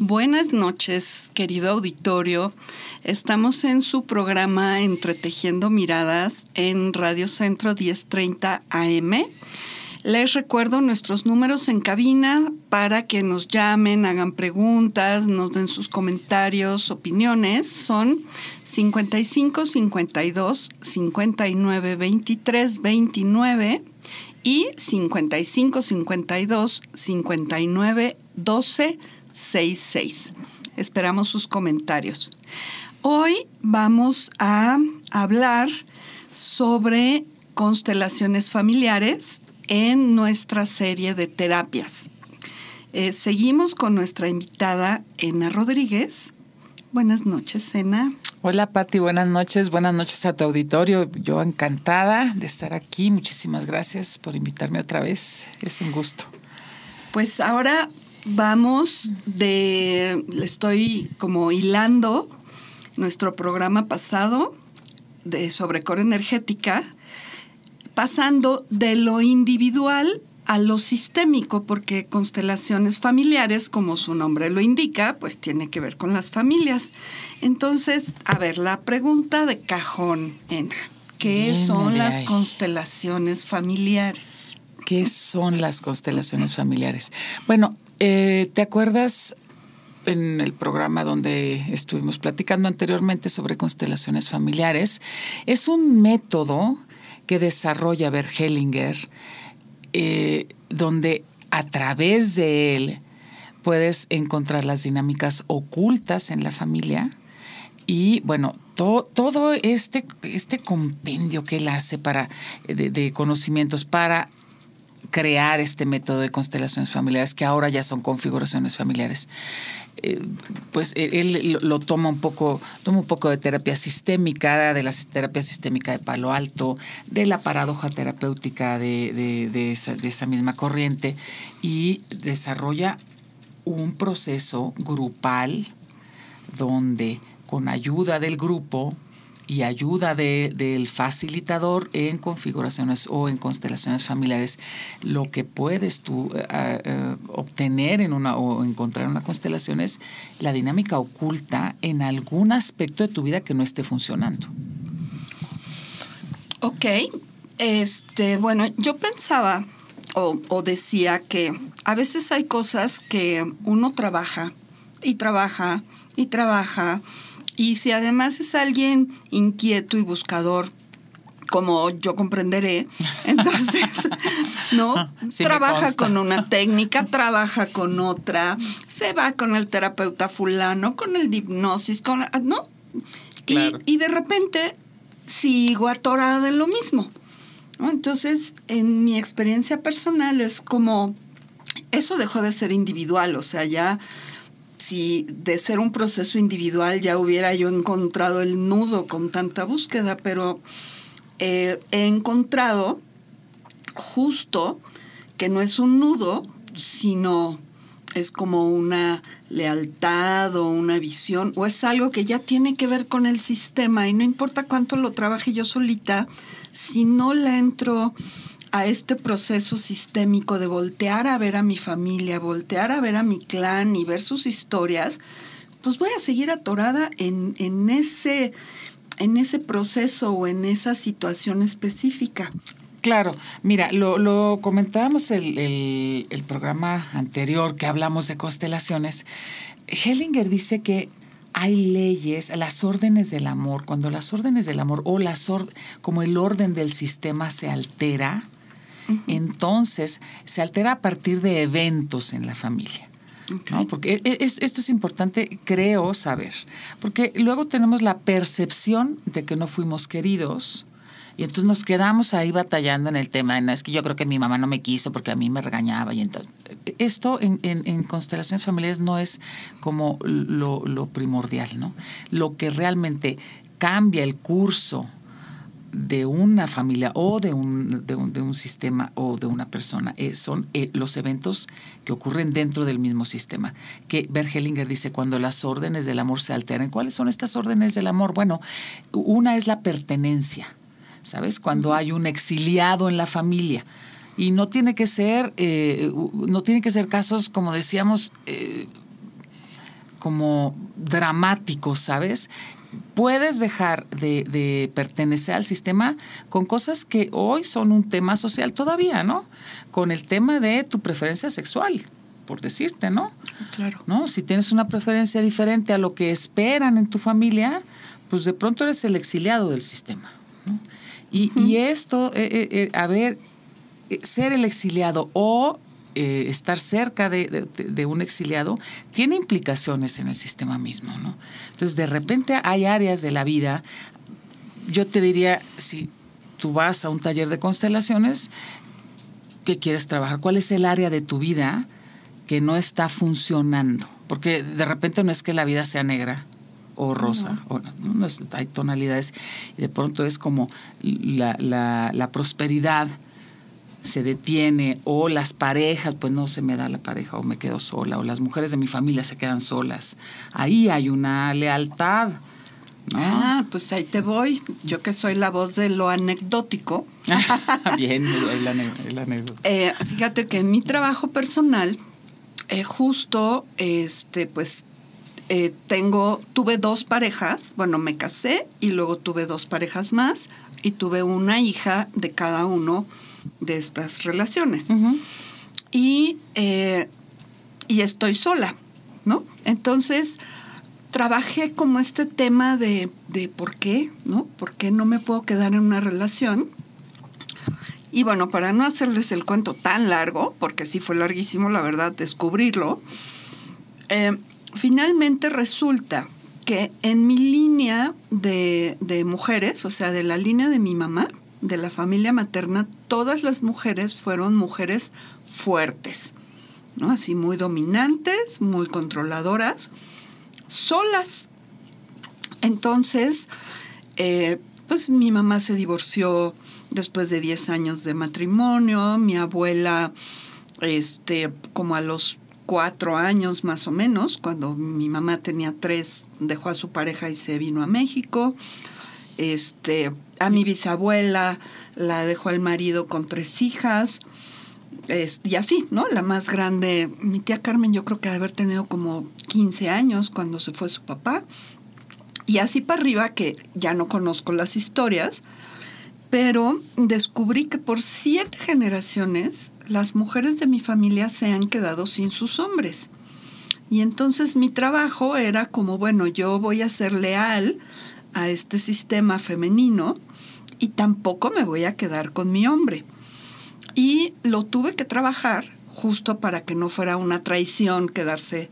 Buenas noches, querido auditorio. Estamos en su programa Entretejiendo Miradas en Radio Centro 1030 AM. Les recuerdo nuestros números en cabina para que nos llamen, hagan preguntas, nos den sus comentarios, opiniones. Son 55 52 59 23 29 y 55 52 59 12 66. Esperamos sus comentarios. Hoy vamos a hablar sobre constelaciones familiares en nuestra serie de terapias. Eh, seguimos con nuestra invitada Ena Rodríguez. Buenas noches, Ena. Hola, Patti. Buenas noches. Buenas noches a tu auditorio. Yo encantada de estar aquí. Muchísimas gracias por invitarme otra vez. Es un gusto. Pues ahora vamos de, le estoy como hilando nuestro programa pasado de sobre core energética, pasando de lo individual a lo sistémico, porque constelaciones familiares, como su nombre lo indica, pues tiene que ver con las familias. Entonces, a ver, la pregunta de cajón, Ena, ¿qué son las constelaciones familiares? ¿Qué son las constelaciones familiares? Bueno, eh, ¿Te acuerdas en el programa donde estuvimos platicando anteriormente sobre constelaciones familiares? Es un método que desarrolla Bert Hellinger, eh, donde a través de él puedes encontrar las dinámicas ocultas en la familia y bueno, todo este, este compendio que él hace para, de conocimientos para crear este método de constelaciones familiares, que ahora ya son configuraciones familiares. Eh, pues él, lo toma un poco, toma un poco de terapia sistémica, de la terapia sistémica de Palo Alto, de la paradoja terapéutica de, de esa misma corriente, y desarrolla un proceso grupal donde con ayuda del grupo y ayuda del facilitador en configuraciones o en constelaciones familiares, lo que puedes tú eh, eh, obtener en una o encontrar en una constelación es la dinámica oculta en algún aspecto de tu vida que no esté funcionando. Ok, este, bueno, yo pensaba o, o decía que a veces hay cosas que uno trabaja y trabaja y trabaja y si además es alguien inquieto y buscador, como yo comprenderé, entonces, ¿no? trabaja con una técnica, trabaja con otra, se va con el terapeuta fulano, con el hipnosis, con, ¿no? Y, de repente sigo atorada en lo mismo. Entonces, en mi experiencia personal es como, eso dejó de ser individual, o sea, ya si de ser un proceso individual ya hubiera yo encontrado el nudo con tanta búsqueda, pero eh, he encontrado justo que no es un nudo, sino es como una lealtad o una visión, o es algo que ya tiene que ver con el sistema y no importa cuánto lo trabaje yo solita, si no le entro a este proceso sistémico de voltear a ver a mi familia, voltear a ver a mi clan y ver sus historias, pues voy a seguir atorada en, ese, en ese proceso o en esa situación específica. Claro, mira, lo, comentábamos el, el, el, programa anterior que hablamos de constelaciones. Hellinger dice que hay leyes, las órdenes del amor, cuando las órdenes del amor o las como el orden del sistema se altera, entonces se altera a partir de eventos en la familia. Porque e, e, esto es importante, creo, saber. Porque luego tenemos la percepción de que no fuimos queridos. Y entonces nos quedamos ahí batallando en el tema. es que yo creo que mi mamá no me quiso porque a mí me regañaba. Y entonces, esto en, en, constelaciones familiares no es como lo, lo primordial, ¿no? Lo que realmente cambia el curso de una familia o de un, de un, de un sistema o de una persona. Eh, son eh, los eventos que ocurren dentro del mismo sistema. Que Bergelinger dice, cuando las órdenes del amor se alteran, ¿cuáles son estas órdenes del amor? Bueno, una es la pertenencia, ¿sabes? Cuando hay un exiliado en la familia. Y no tiene que ser, eh, no tiene que ser casos, como decíamos, como dramáticos, ¿sabes? Puedes dejar de, de, pertenecer al sistema con cosas que hoy son un tema social todavía, ¿no? Con el tema de tu preferencia sexual, por decirte, ¿no? Claro. ¿No? Si tienes una preferencia diferente a lo que esperan en tu familia, pues de pronto eres el exiliado del sistema. ¿no? Y, y, esto, eh, eh, eh, a ver, ser el exiliado o eh, estar cerca de, de, de, un exiliado tiene implicaciones en el sistema mismo, ¿no? Entonces, de repente hay áreas de la vida, yo te diría, si tú vas a un taller de constelaciones, ¿qué quieres trabajar? ¿Cuál es el área de tu vida que no está funcionando? Porque de repente no es que la vida sea negra, o rosa, no, es, hay tonalidades, y de pronto es como la, la, la prosperidad se detiene o las parejas, pues no se me da la pareja o me quedo sola o las mujeres de mi familia se quedan solas. Ahí hay una lealtad. ¿no? Ah, pues ahí te voy. Yo que soy la voz de lo anecdótico. Bien, el, el anécdota. Eh, fíjate que en mi trabajo personal, eh, justo, este, pues eh, tengo, tuve dos parejas, bueno, me casé y luego tuve dos parejas más y tuve una hija de cada uno de estas relaciones. Uh -huh. y, eh, y estoy sola, ¿no? Entonces, trabajé como este tema de, de por qué, ¿no? ¿Por qué no me puedo quedar en una relación? Y bueno, para no hacerles el cuento tan largo, porque sí fue larguísimo, la verdad, descubrirlo, eh, finalmente resulta que en mi línea de, de mujeres, o sea, de la línea de mi mamá, de la familia materna, todas las mujeres fueron mujeres fuertes, ¿no? Así muy dominantes, muy controladoras, solas. Entonces, eh, pues mi mamá se divorció después de 10 años de matrimonio, mi abuela, este, como a los cuatro años más o menos, cuando mi mamá tenía tres, dejó a su pareja y se vino a México. Este, a mi bisabuela la dejó el marido con tres hijas. Es, y así, ¿no? La más grande, mi tía Carmen, yo creo que de haber tenido como 15 años cuando se fue su papá. Y así para arriba, que ya no conozco las historias, pero descubrí que por siete generaciones las mujeres de mi familia se han quedado sin sus hombres. Y entonces mi trabajo era como, bueno, yo voy a ser leal a este sistema femenino y tampoco me voy a quedar con mi hombre. Y lo tuve que trabajar justo para que no fuera una traición quedarse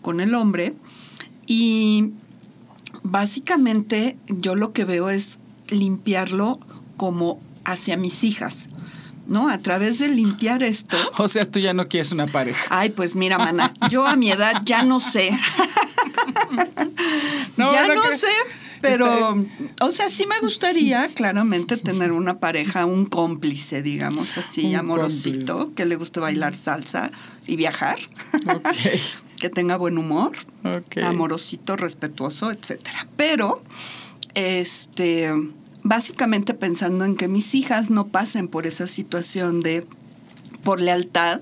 con el hombre. Y básicamente yo lo que veo es limpiarlo como hacia mis hijas. ¿no? A través de limpiar esto. O sea, tú ya no quieres una pareja. Ay, pues mira, mana, yo a mi edad ya no sé. no, ya no, no sé, pero, o sea, sí me gustaría claramente tener una pareja, un cómplice, digamos así, un amorosito, cómplice. que le guste bailar salsa y viajar. Okay. que tenga buen humor, okay. amorosito, respetuoso, etcétera. Pero, este básicamente pensando en que mis hijas no pasen por esa situación de, por lealtad,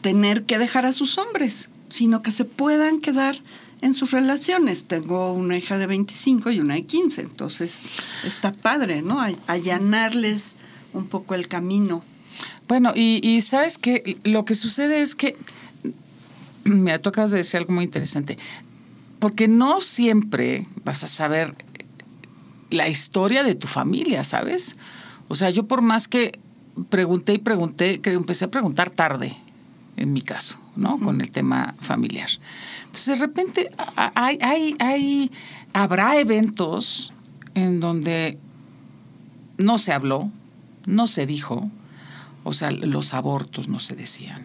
tener que dejar a sus hombres, sino que se puedan quedar en sus relaciones. Tengo una hija de 25 y una de 15, entonces está padre, ¿no? Allanarles un poco el camino. Bueno, y, sabes que lo que sucede es que, me tocas de decir algo muy interesante, porque no siempre vas a saber la historia de tu familia, ¿sabes? O sea, yo por más que pregunté y pregunté, que empecé a preguntar tarde, en mi caso, ¿no? Con el tema familiar. Entonces, de repente, hay, hay, hay, habrá eventos en donde no se habló, no se dijo, o sea, los abortos no se decían.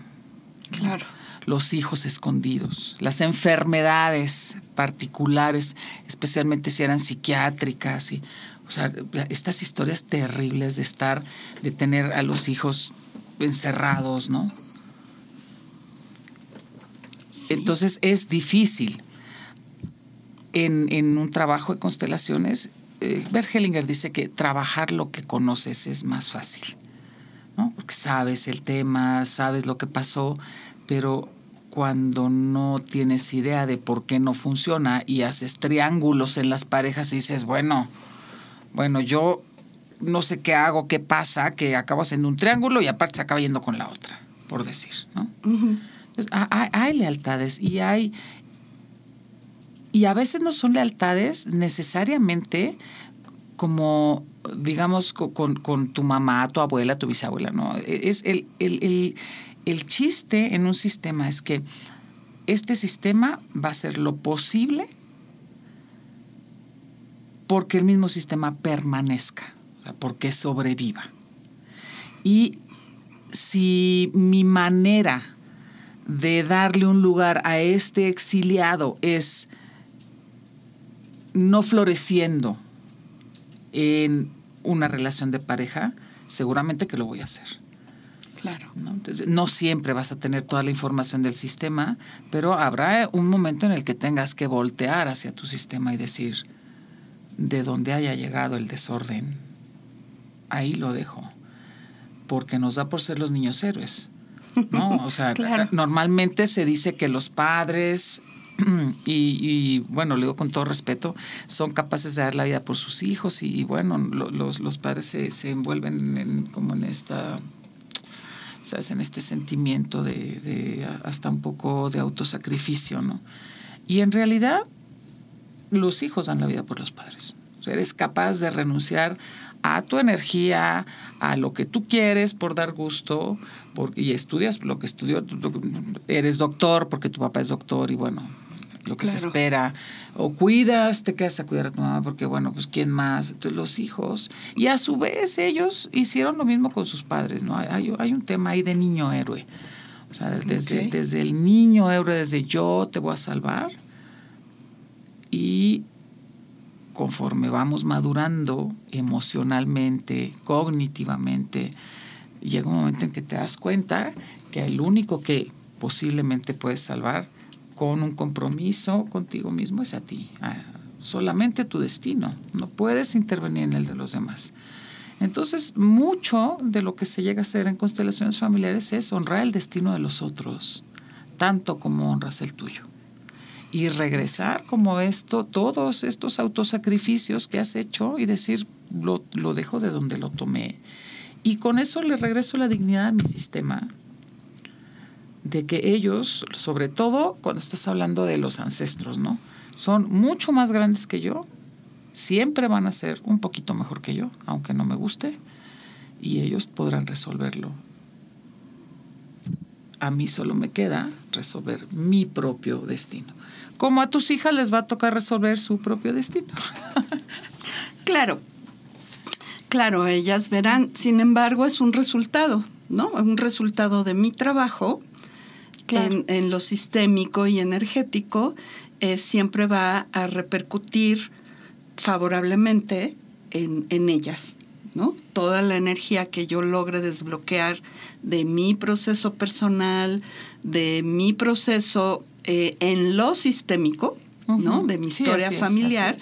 Claro. Los hijos escondidos, las enfermedades particulares, especialmente si eran psiquiátricas y, o sea, estas historias terribles de estar, de tener a los hijos encerrados, ¿no? Sí. Entonces es difícil. En, en, un trabajo de constelaciones, eh, Bert Hellinger dice que trabajar lo que conoces es más fácil, ¿no? Porque sabes el tema, sabes lo que pasó, pero cuando no tienes idea de por qué no funciona y haces triángulos en las parejas y dices, bueno, bueno, yo no sé qué hago, qué pasa, que acabo haciendo un triángulo y aparte se acaba yendo con la otra, por decir, ¿no? Hay, lealtades y hay... Y a veces no son lealtades necesariamente como, digamos, con, con tu mamá, tu abuela, tu bisabuela, ¿no? Es el, el, el chiste en un sistema es que este sistema va a hacer lo posible porque el mismo sistema permanezca, porque sobreviva. Y si mi manera de darle un lugar a este exiliado es no floreciendo en una relación de pareja, seguramente que lo voy a hacer. Claro. ¿no? Entonces, no siempre vas a tener toda la información del sistema, pero habrá un momento en el que tengas que voltear hacia tu sistema y decir, de dónde haya llegado el desorden, ahí lo dejo, porque nos da por ser los niños héroes. ¿No? O sea, normalmente se dice que los padres y, bueno, lo digo con todo respeto, son capaces de dar la vida por sus hijos y, bueno, los, los, padres se, se envuelven en, como en esta ¿sabes? En este sentimiento de, hasta un poco de autosacrificio, ¿no? Y en realidad, los hijos dan la vida por los padres. eres capaz de renunciar a tu energía, a lo que tú quieres por dar gusto, porque, y estudias lo que estudió, eres doctor porque tu papá es doctor y bueno, lo que se espera. O cuidas, te quedas a cuidar a tu mamá porque, bueno, pues quién más, Entonces, los hijos. Y a su vez ellos hicieron lo mismo con sus padres, ¿no? Hay, hay un tema ahí de niño héroe. O sea, desde, desde el niño héroe, desde yo te voy a salvar. Y conforme vamos madurando emocionalmente, cognitivamente, llega un momento en que te das cuenta que el único que posiblemente puedes salvar con un compromiso contigo mismo es a ti, solamente tu destino, no puedes intervenir en el de los demás. Entonces, mucho de lo que se llega a hacer en constelaciones familiares es honrar el destino de los otros, tanto como honras el tuyo. Y regresar como esto, todos estos autosacrificios que has hecho y decir, lo, lo dejo de donde lo tomé. Y con eso le regreso la dignidad a mi sistema, de que ellos, sobre todo cuando estás hablando de los ancestros, ¿no? Son mucho más grandes que yo, siempre van a ser un poquito mejor que yo, aunque no me guste, y ellos podrán resolverlo. A mí solo me queda resolver mi propio destino. Como a tus hijas les va a tocar resolver su propio destino. claro, claro, ellas verán, sin embargo, es un resultado, ¿no? Un resultado de mi trabajo en, lo sistémico y energético, eh, siempre va a repercutir favorablemente en, en ellas. ¿no? Toda la energía que yo logre desbloquear de mi proceso personal, de mi proceso eh, en lo sistémico, ¿no? De mi historia familiar,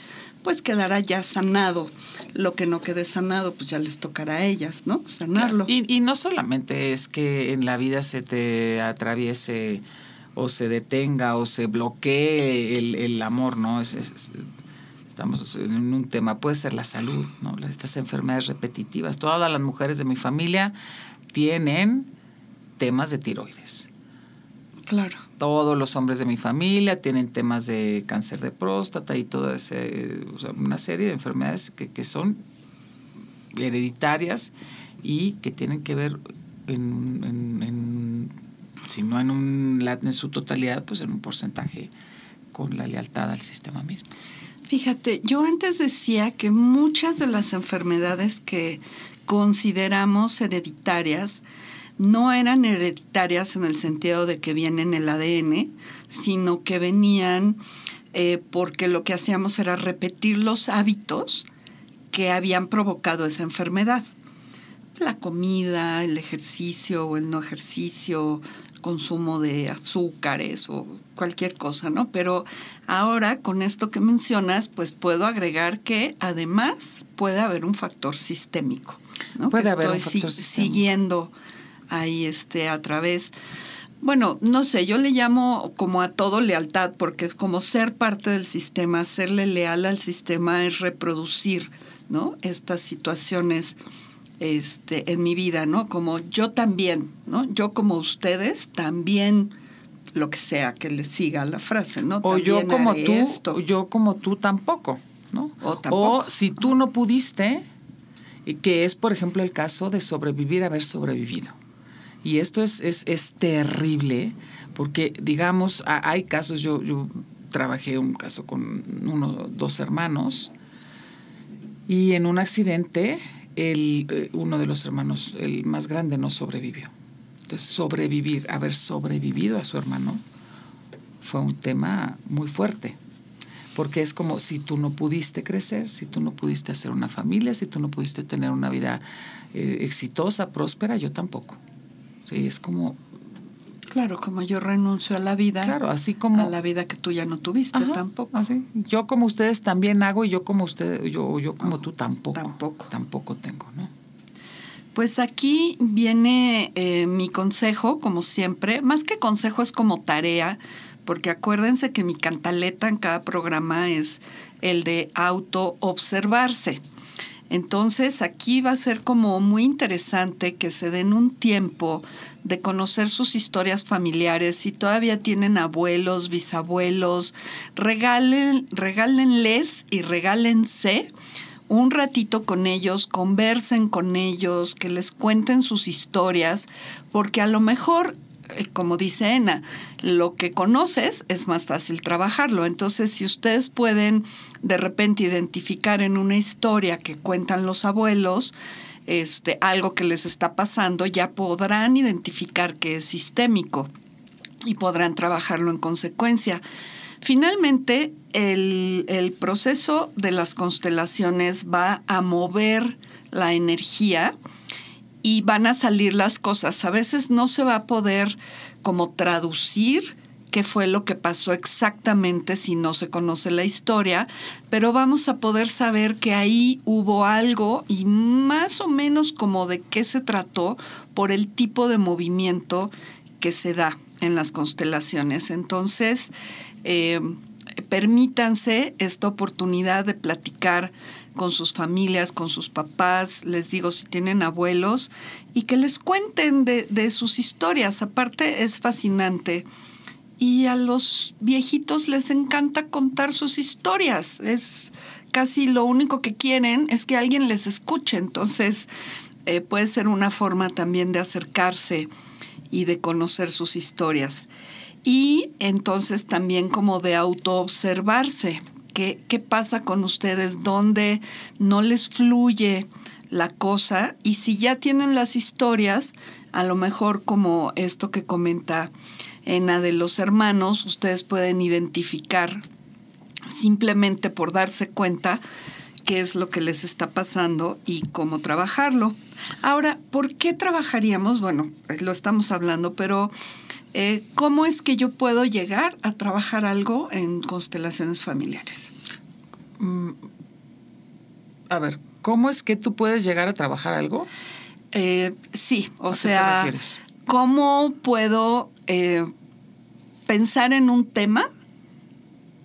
pues quedará ya sanado lo que no quede sanado, pues ya les tocará a ellas, ¿no? Sanarlo. Y, no solamente es que en la vida se te atraviese o se detenga o se bloquee el, amor, ¿no? estamos en un tema, puede ser la salud, ¿no? Estas enfermedades repetitivas. Todas las mujeres de mi familia tienen temas de tiroides. Claro. Todos los hombres de mi familia tienen temas de cáncer de próstata y toda ese, una serie de enfermedades que, son hereditarias y que tienen que ver en, si no en, un, en su totalidad, pues en un porcentaje con la lealtad al sistema mismo. Fíjate, yo antes decía que muchas de las enfermedades que consideramos hereditarias no eran hereditarias en el sentido de que vienen en el ADN, sino que venían eh, porque lo que hacíamos era repetir los hábitos que habían provocado esa enfermedad. La comida, el ejercicio o el no ejercicio, consumo de azúcares o cualquier cosa, ¿no? Pero ahora con esto que mencionas, pues puedo agregar que además puede haber un factor sistémico, ¿no? Puede haber un factor sistémico. siguiendo ahí este, a través bueno, no sé, yo le llamo como a todo lealtad, porque es como ser parte del sistema, serle leal al sistema es reproducir, ¿no? Estas situaciones este, en mi vida, ¿no? Como yo también, ¿no? Yo como ustedes también lo que sea que le siga la frase, ¿no? O yo como tú, yo como tú tampoco, ¿no? O, tampoco. o si tú no pudiste, que es, por ejemplo, el caso de sobrevivir, haber sobrevivido. Y esto es, es, es terrible, porque, digamos, hay casos, yo, yo trabajé un caso con uno, dos hermanos, y en un accidente, el, eh, uno de los hermanos, el más grande, no sobrevivió. Entonces, sobrevivir, haber sobrevivido a su hermano, fue un tema muy fuerte. Porque es como si tú no pudiste crecer, si tú no pudiste hacer una familia, si tú no pudiste tener una vida eh, exitosa, próspera, yo tampoco. Sí, es como Claro, como yo renuncio a la vida. Claro, así como a la vida que tú ya no tuviste tampoco. Así. Yo como ustedes también hago y yo como usted, yo, yo como tú tampoco. Tampoco. Tampoco tengo, ¿no? Pues aquí viene eh, mi consejo, como siempre. Más que consejo es como tarea, porque acuérdense que mi cantaleta en cada programa es el de auto observarse. Entonces aquí va a ser como muy interesante que se den un tiempo de conocer sus historias familiares. Si todavía tienen abuelos, bisabuelos, regalen, regálenles y regálense un ratito con ellos, conversen con ellos, que les cuenten sus historias, porque a lo mejor como dice Ena, lo que conoces es más fácil trabajarlo. Entonces, si ustedes pueden de repente identificar en una historia que cuentan los abuelos, este, algo que les está pasando, ya podrán identificar que es sistémico y podrán trabajarlo en consecuencia. Finalmente, el, el, proceso de las constelaciones va a mover la energía y van a salir las cosas. A veces no se va a poder como traducir qué fue lo que pasó exactamente si no se conoce la historia, pero vamos a poder saber que ahí hubo algo y más o menos como de qué se trató por el tipo de movimiento que se da en las constelaciones. Entonces, eh, permítanse esta oportunidad de platicar con sus familias, con sus papás, les digo si tienen abuelos, y que les cuenten de, sus historias. Aparte es fascinante. Y a los viejitos les encanta contar sus historias. Es casi lo único que quieren es que alguien les escuche. Entonces eh, puede ser una forma también de acercarse y de conocer sus historias. Y entonces también como de autoobservarse ¿Qué, ¿Qué pasa con ustedes? ¿Dónde no les fluye la cosa? Y si ya tienen las historias, a lo mejor como esto que comenta Ena de los hermanos, ustedes pueden identificar simplemente por darse cuenta qué es lo que les está pasando y cómo trabajarlo. Ahora, ¿por qué trabajaríamos? Bueno, lo estamos hablando, pero eh, ¿cómo es que yo puedo llegar a trabajar algo en constelaciones familiares? Mm, a ver, ¿cómo es que tú puedes llegar a trabajar algo? Eh, sí, o sea, ¿cómo puedo eh, pensar en un tema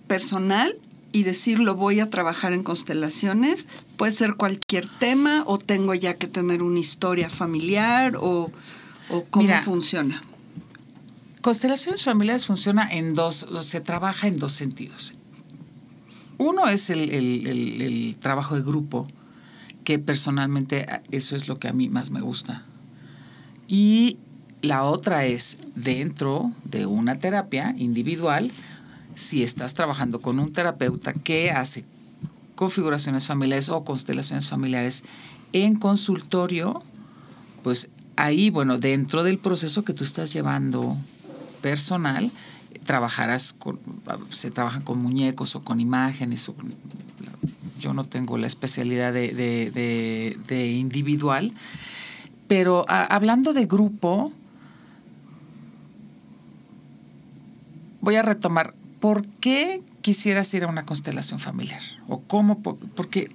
personal y decirlo voy a trabajar en constelaciones? Puede ser cualquier tema o tengo ya que tener una historia familiar o, cómo funciona. Constelaciones familiares funciona en dos, se trabaja en dos sentidos. Uno es el, trabajo de grupo, que personalmente eso es lo que a mí más me gusta. Y la otra es dentro de una terapia individual, si estás trabajando con un terapeuta que hace configuraciones familiares o constelaciones familiares en consultorio, pues ahí, bueno, dentro del proceso que tú estás llevando personal, trabajarás con, se trabajan con muñecos o con imágenes. yo no tengo la especialidad de, individual, pero hablando de grupo, voy a retomar, ¿por qué quisieras ir a una constelación familiar? ¿O cómo? Porque,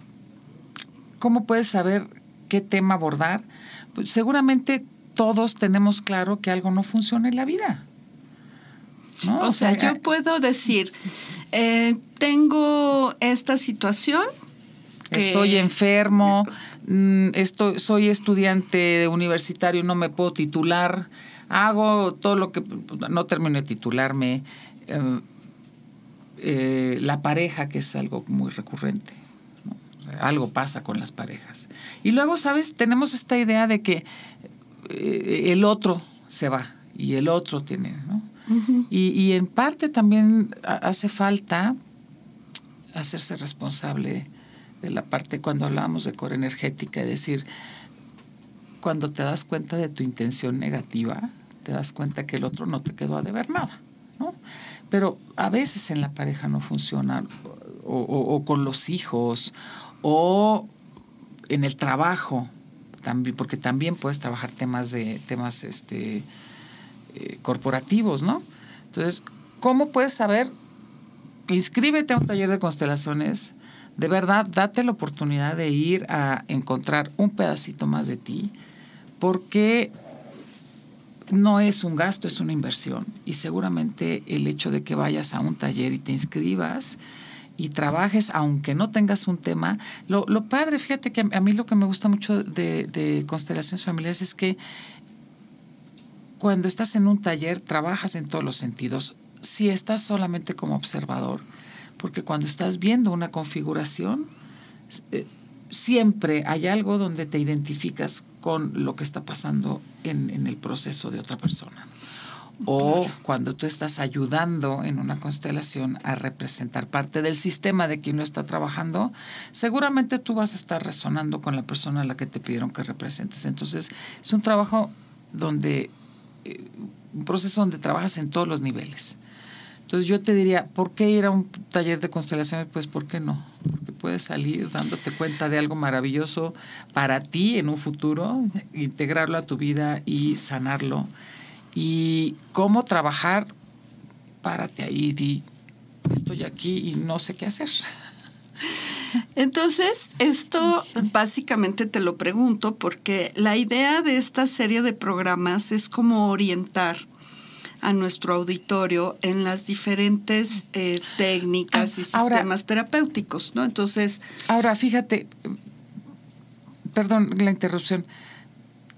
¿cómo puedes saber qué tema abordar? Pues seguramente todos tenemos claro que algo no funciona en la vida ¿no? O, sea, yo puedo decir, eh, tengo esta situación. Estoy enfermo, mm, estoy, soy estudiante universitario, no me puedo titular, hago todo lo que no termino de titularme. Eh, eh, la pareja, que es algo muy recurrente. Algo pasa con las parejas. Y luego, ¿sabes? Tenemos esta idea de que el otro se va y el otro tiene, ¿no? Y, en parte también hace falta hacerse responsable de la parte cuando hablamos de core energética, es decir, cuando te das cuenta de tu intención negativa, te das cuenta que el otro no te quedó a deber nada, ¿no? Pero a veces en la pareja no funciona, o, con los hijos, o en el trabajo, también, porque también puedes trabajar temas de temas este, eh, corporativos, ¿no? Entonces, ¿cómo puedes saber? Inscríbete a un taller de constelaciones. De verdad, date la oportunidad de ir a encontrar un pedacito más de ti, porque no es un gasto, es una inversión. Y seguramente el hecho de que vayas a un taller y te inscribas y trabajes, aunque no tengas un tema, lo, padre, fíjate que a mí lo que me gusta mucho de, de constelaciones familiares es que cuando estás en un taller trabajas en todos los sentidos. Si estás solamente como observador, porque cuando estás viendo una configuración, eh, siempre hay algo donde te identificas con lo que está pasando en, el proceso de otra persona. O cuando tú estás ayudando en una constelación a representar parte del sistema de quien no está trabajando, seguramente tú vas a estar resonando con la persona a la que te pidieron que representes. Entonces, es un trabajo donde un proceso donde trabajas en todos los niveles. Entonces yo te diría, ¿por qué ir a un taller de constelaciones? Pues ¿por qué no? Porque puedes salir dándote cuenta de algo maravilloso para ti en un futuro, integrarlo a tu vida y sanarlo. Y cómo trabajar, párate ahí, di, estoy aquí y no sé qué hacer. Entonces, esto básicamente te lo pregunto porque la idea de esta serie de programas es como orientar a nuestro auditorio en las diferentes eh, técnicas y ah, sistemas terapéuticos, ¿no? Entonces... Ahora, fíjate, perdón la interrupción,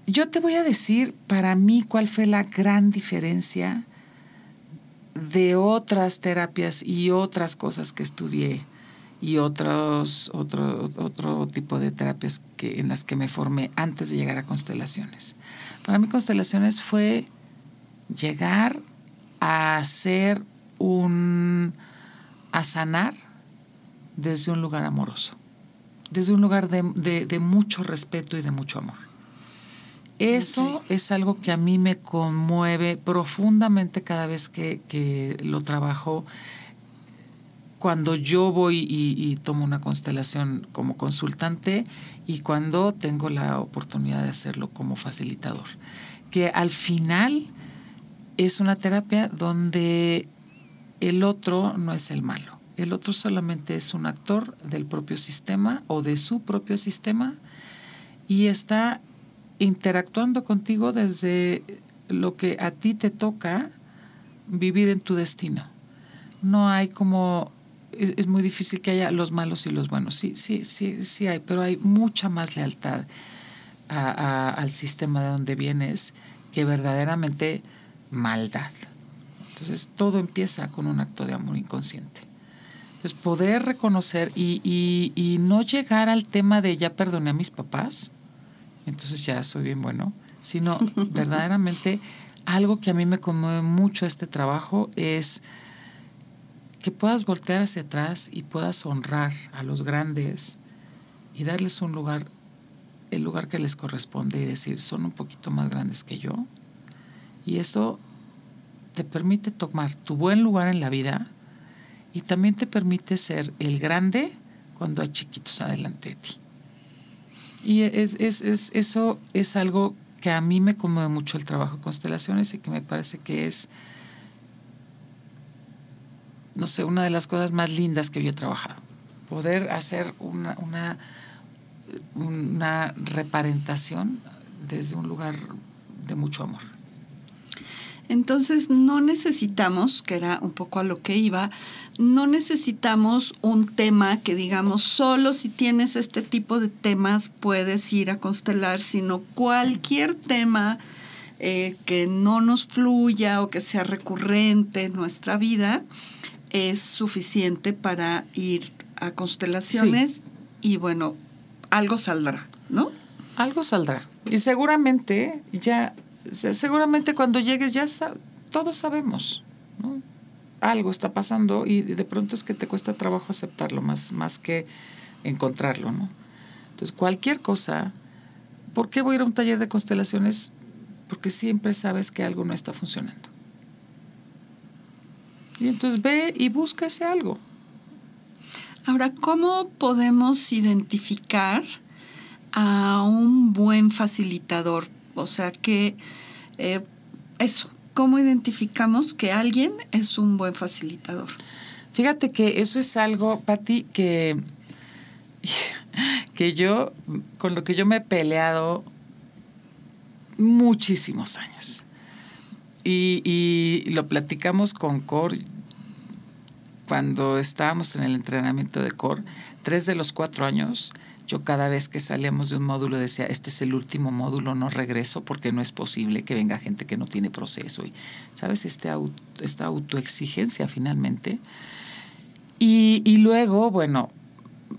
yo te voy a decir para mí cuál fue la gran diferencia de otras terapias y otras cosas que estudié y otros, otro, otro tipo de terapias que, en las que me formé antes de llegar a constelaciones. Para mí constelaciones fue llegar a hacer un, a sanar desde un lugar amoroso, desde un lugar de, mucho respeto y de mucho amor. Eso es algo que a mí me conmueve profundamente cada vez que, que lo trabajo cuando yo voy y, tomo una constelación como consultante y cuando tengo la oportunidad de hacerlo como facilitador. Que al final es una terapia donde el otro no es el malo. El otro solamente es un actor del propio sistema o de su propio sistema y está interactuando contigo desde lo que a ti te toca vivir en tu destino. No hay como es, muy difícil que haya los malos y los buenos. Sí, sí, sí, sí hay, pero hay mucha más lealtad al sistema de donde vienes que verdaderamente maldad. Entonces todo empieza con un acto de amor inconsciente. Entonces poder reconocer y, y, no llegar al tema de ya perdoné a mis papás, entonces ya soy bien bueno, sino verdaderamente algo que a mí me conmueve mucho este trabajo es que puedas voltear hacia atrás y puedas honrar a los grandes y darles un lugar, el lugar que les corresponde y decir, son un poquito más grandes que yo. Y eso te permite tomar tu buen lugar en la vida y también te permite ser el grande cuando hay chiquitos adelante de ti. Y es, es, es, eso es algo que a mí me conmueve mucho el trabajo de constelaciones y que me parece que es no sé, una de las cosas más lindas que yo he trabajado. Poder hacer una, una, una reparentación desde un lugar de mucho amor. Entonces no necesitamos, que era un poco a lo que iba, no necesitamos un tema que digamos solo si tienes este tipo de temas puedes ir a constelar, sino cualquier tema eh, que no nos fluya o que sea recurrente en nuestra vida es suficiente para ir a constelaciones y bueno, algo saldrá, ¿no? Algo saldrá. Y seguramente ya, seguramente cuando llegues ya todos sabemos, ¿no? Algo está pasando y de pronto es que te cuesta trabajo aceptarlo más, más que encontrarlo, ¿no? Entonces, cualquier cosa, ¿por qué voy a ir a un taller de constelaciones? Porque siempre sabes que algo no está funcionando. Y entonces ve y busca ese algo. Ahora, ¿cómo podemos identificar a un buen facilitador? O sea, que eh, eso, ¿cómo identificamos que alguien es un buen facilitador? Fíjate que eso es algo, Patti, que, que yo, con lo que yo me he peleado muchísimos años. Y, lo platicamos con Cor cuando estábamos en el entrenamiento de Cor. Tres de los cuatro años, yo cada vez que salíamos de un módulo decía, este es el último módulo, no regreso porque no es posible que venga gente que no tiene proceso. Y, ¿sabes? Este esta autoexigencia finalmente. Y, y luego, bueno,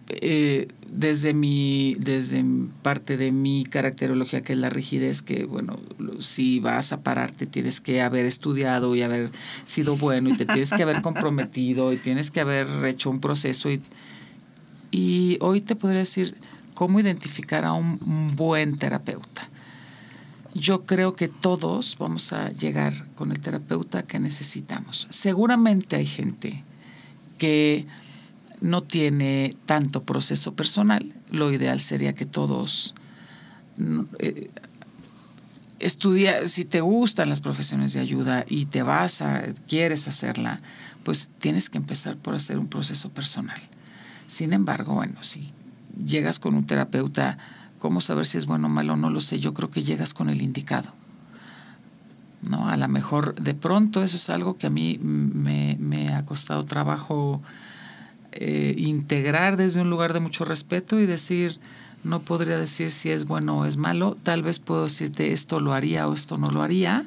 eh, desde mi desde parte de mi caracterología que es la rigidez que bueno si vas a pararte tienes que haber estudiado y haber sido bueno y te tienes que haber comprometido y tienes que haber hecho un proceso y, y hoy te podría decir cómo identificar a un buen terapeuta. Yo creo que todos vamos a llegar con el terapeuta que necesitamos. Seguramente hay gente que no tiene tanto proceso personal. Lo ideal sería que todos eh, estudia, si te gustan las profesiones de ayuda y te vas a, quieres hacerla, pues tienes que empezar por hacer un proceso personal. Sin embargo, bueno, si llegas con un terapeuta, ¿cómo saber si es bueno o malo? No lo sé, yo creo que llegas con el indicado. ¿no? A lo mejor de pronto eso es algo que a mí me ha costado trabajo eh, integrar desde un lugar de mucho respeto y decir, no podría decir si es bueno o es malo, tal vez puedo decirte esto lo haría o esto no lo haría,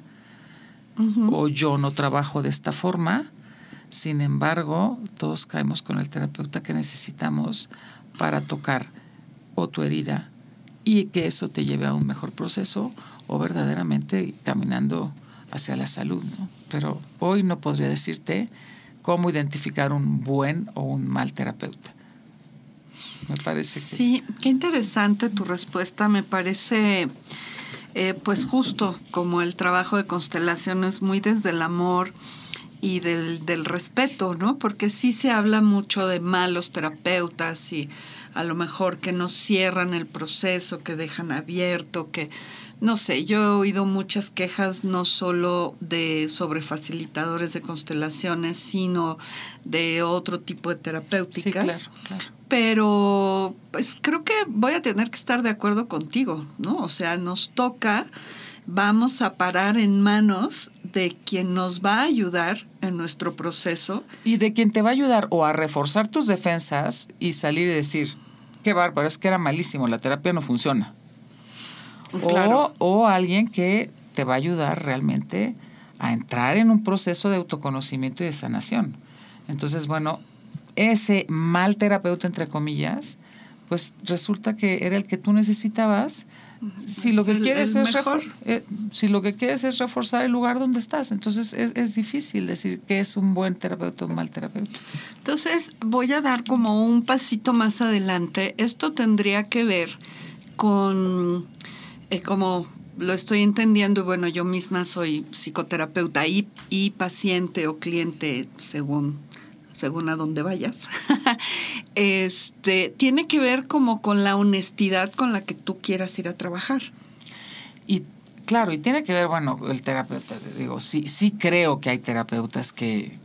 o yo no trabajo de esta forma, sin embargo, todos caemos con el terapeuta que necesitamos para tocar o tu herida y que eso te lleve a un mejor proceso o verdaderamente caminando hacia la salud. Pero hoy no podría decirte cómo identificar un buen o un mal terapeuta. Me parece que... Sí, qué interesante tu respuesta. Me parece, eh, pues justo como el trabajo de constelación es muy desde el amor y del, del respeto, ¿no? Porque sí se habla mucho de malos terapeutas y a lo mejor que no cierran el proceso, que dejan abierto, que no sé, yo he oído muchas quejas no solo de sobre facilitadores de constelaciones, sino de otro tipo de terapéuticas. Sí, claro, Pero pues creo que voy a tener que estar de acuerdo contigo, ¿no? O sea, nos toca, vamos a parar en manos de quien nos va a ayudar en nuestro proceso. Y de quien te va a ayudar o a reforzar tus defensas y salir y decir, qué bárbaro, es que era malísimo, la terapia no funciona o, alguien que te va a ayudar realmente a entrar en un proceso de autoconocimiento y de sanación. Entonces, bueno, ese mal terapeuta, entre comillas, pues resulta que era el que tú necesitabas. Si lo, que quieres es eh, si lo que quieres es reforzar el lugar donde estás, entonces es, es difícil decir que es un buen terapeuta o un mal terapeuta. Entonces voy a dar como un pasito más adelante. Esto tendría que ver con eh, como lo estoy entendiendo, bueno, yo misma soy psicoterapeuta y, y paciente o cliente según según a dónde vayas, este, tiene que ver como con la honestidad con la que tú quieras ir a trabajar. Y claro, y tiene que ver, bueno, el terapeuta, digo, sí, sí creo que hay terapeutas que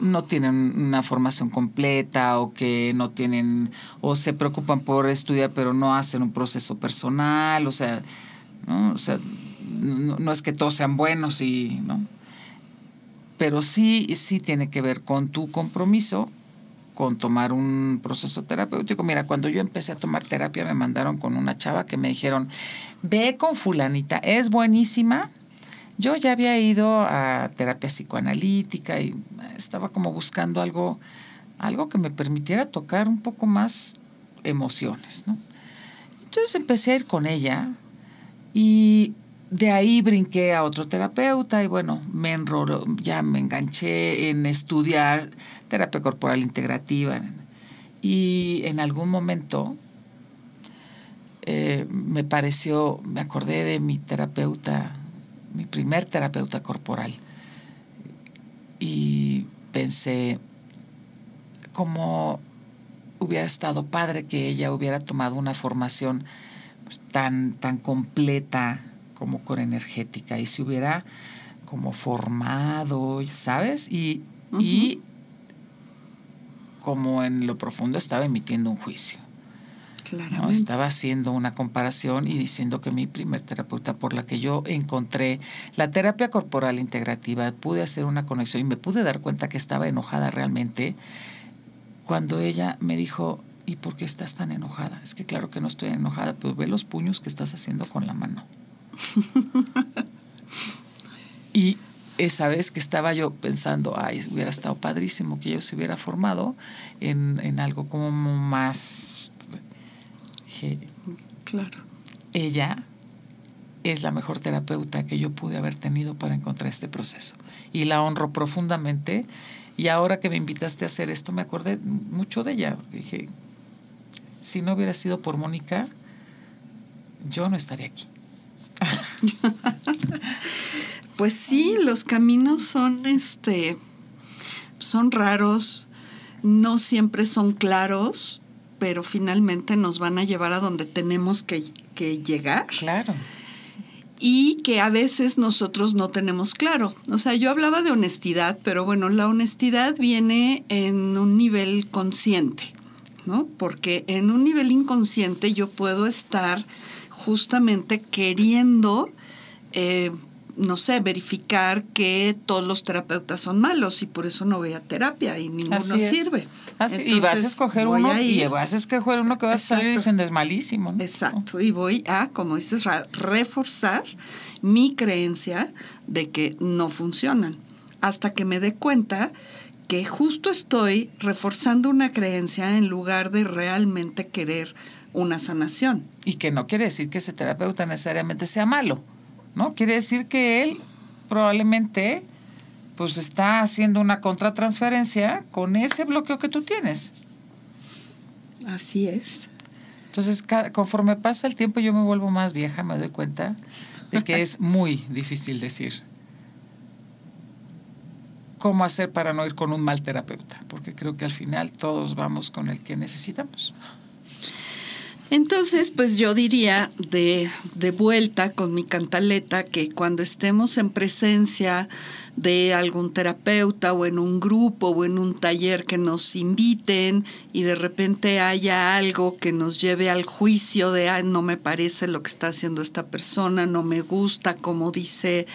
no tienen una formación completa o que no tienen o se preocupan por estudiar pero no hacen un proceso personal, o sea, ¿no? o sea no, es que todos sean buenos y, ¿no? Pero sí, sí tiene que ver con tu compromiso con tomar un proceso terapéutico. Mira, cuando yo empecé a tomar terapia me mandaron con una chava que me dijeron, ve con fulanita, es buenísima. Yo ya había ido a terapia psicoanalítica y estaba como buscando algo, algo que me permitiera tocar un poco más emociones. ¿no? Entonces empecé a ir con ella y de ahí brinqué a otro terapeuta y bueno, me enroló, ya me enganché en estudiar terapia corporal integrativa. Y en algún momento eh, me pareció, me acordé de mi terapeuta, mi primer terapeuta corporal. Y pensé, cómo hubiera estado padre que ella hubiera tomado una formación pues, tan, tan completa como energética y se hubiera como formado, ¿sabes? Y, y como en lo profundo estaba emitiendo un juicio. ¿No? Estaba haciendo una comparación y diciendo que mi primer terapeuta por la que yo encontré la terapia corporal integrativa, pude hacer una conexión y me pude dar cuenta que estaba enojada realmente cuando ella me dijo, ¿y por qué estás tan enojada? Es que claro que no estoy enojada, pero ve los puños que estás haciendo con la mano. y esa vez que estaba yo pensando, ay, hubiera estado padrísimo que yo se hubiera formado en, algo como más... claro. Ella es la mejor terapeuta que yo pude haber tenido para encontrar este proceso. Y la honro profundamente. Y ahora que me invitaste a hacer esto, me acordé mucho de ella. Dije, si no hubiera sido por Mónica, yo no estaría aquí. pues sí, los caminos son este son raros, no siempre son claros, pero finalmente nos van a llevar a donde tenemos que, que llegar. Claro. Y que a veces nosotros no tenemos claro. O sea, yo hablaba de honestidad, pero bueno, la honestidad viene en un nivel consciente, ¿no? Porque en un nivel inconsciente yo puedo estar justamente queriendo, eh, no sé, verificar que todos los terapeutas son malos y por eso no voy a terapia y ninguno sirve. Y vas a escoger uno y vas a escoger uno que vas a salir diciendo es malísimo. Exacto, y voy a, como dices, reforzar mi creencia de que no funcionan hasta que me dé cuenta que justo estoy reforzando una creencia en lugar de realmente querer una sanación. Y que no quiere decir que ese terapeuta necesariamente sea malo, ¿no? Quiere decir que él probablemente pues está haciendo una contratransferencia con ese bloqueo que tú tienes. Así es. Entonces, conforme pasa el tiempo, yo me vuelvo más vieja, me doy cuenta de que es muy difícil decir cómo hacer para no ir con un mal terapeuta, porque creo que al final todos vamos con el que necesitamos. Entonces, pues yo diría de, de, vuelta con mi cantaleta que cuando estemos en presencia de algún terapeuta o en un grupo o en un taller que nos inviten y de repente haya algo que nos lleve al juicio de, no me parece lo que está haciendo esta persona, no me gusta como dice,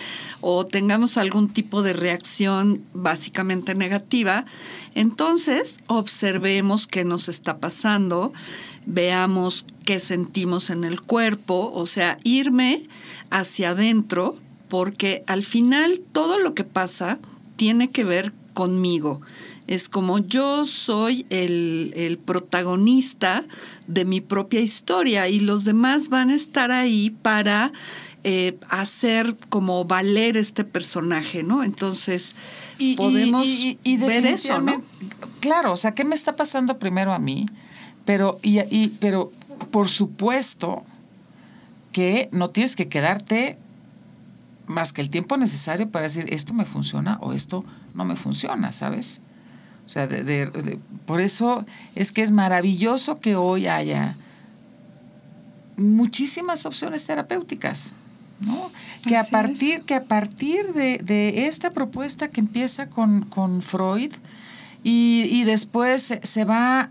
o tengamos algún tipo de reacción básicamente negativa, entonces observemos qué nos está pasando veamos qué sentimos en el cuerpo, o sea, irme hacia adentro, porque al final todo lo que pasa tiene que ver conmigo. Es como yo soy el, protagonista de mi propia historia y los demás van a estar ahí para eh, hacer como valer este personaje, ¿no? Entonces, podemos ver eso, ¿no? Claro, o sea, ¿qué me está pasando primero a mí? Pero, y, y, pero por supuesto que no tienes que quedarte más que el tiempo necesario para decir esto me funciona o esto no me funciona, ¿sabes? O sea, de, por eso es que es maravilloso que hoy haya muchísimas opciones terapéuticas, ¿no? Que a, partir, que a partir de, esta propuesta que empieza con, con Freud y, y después se va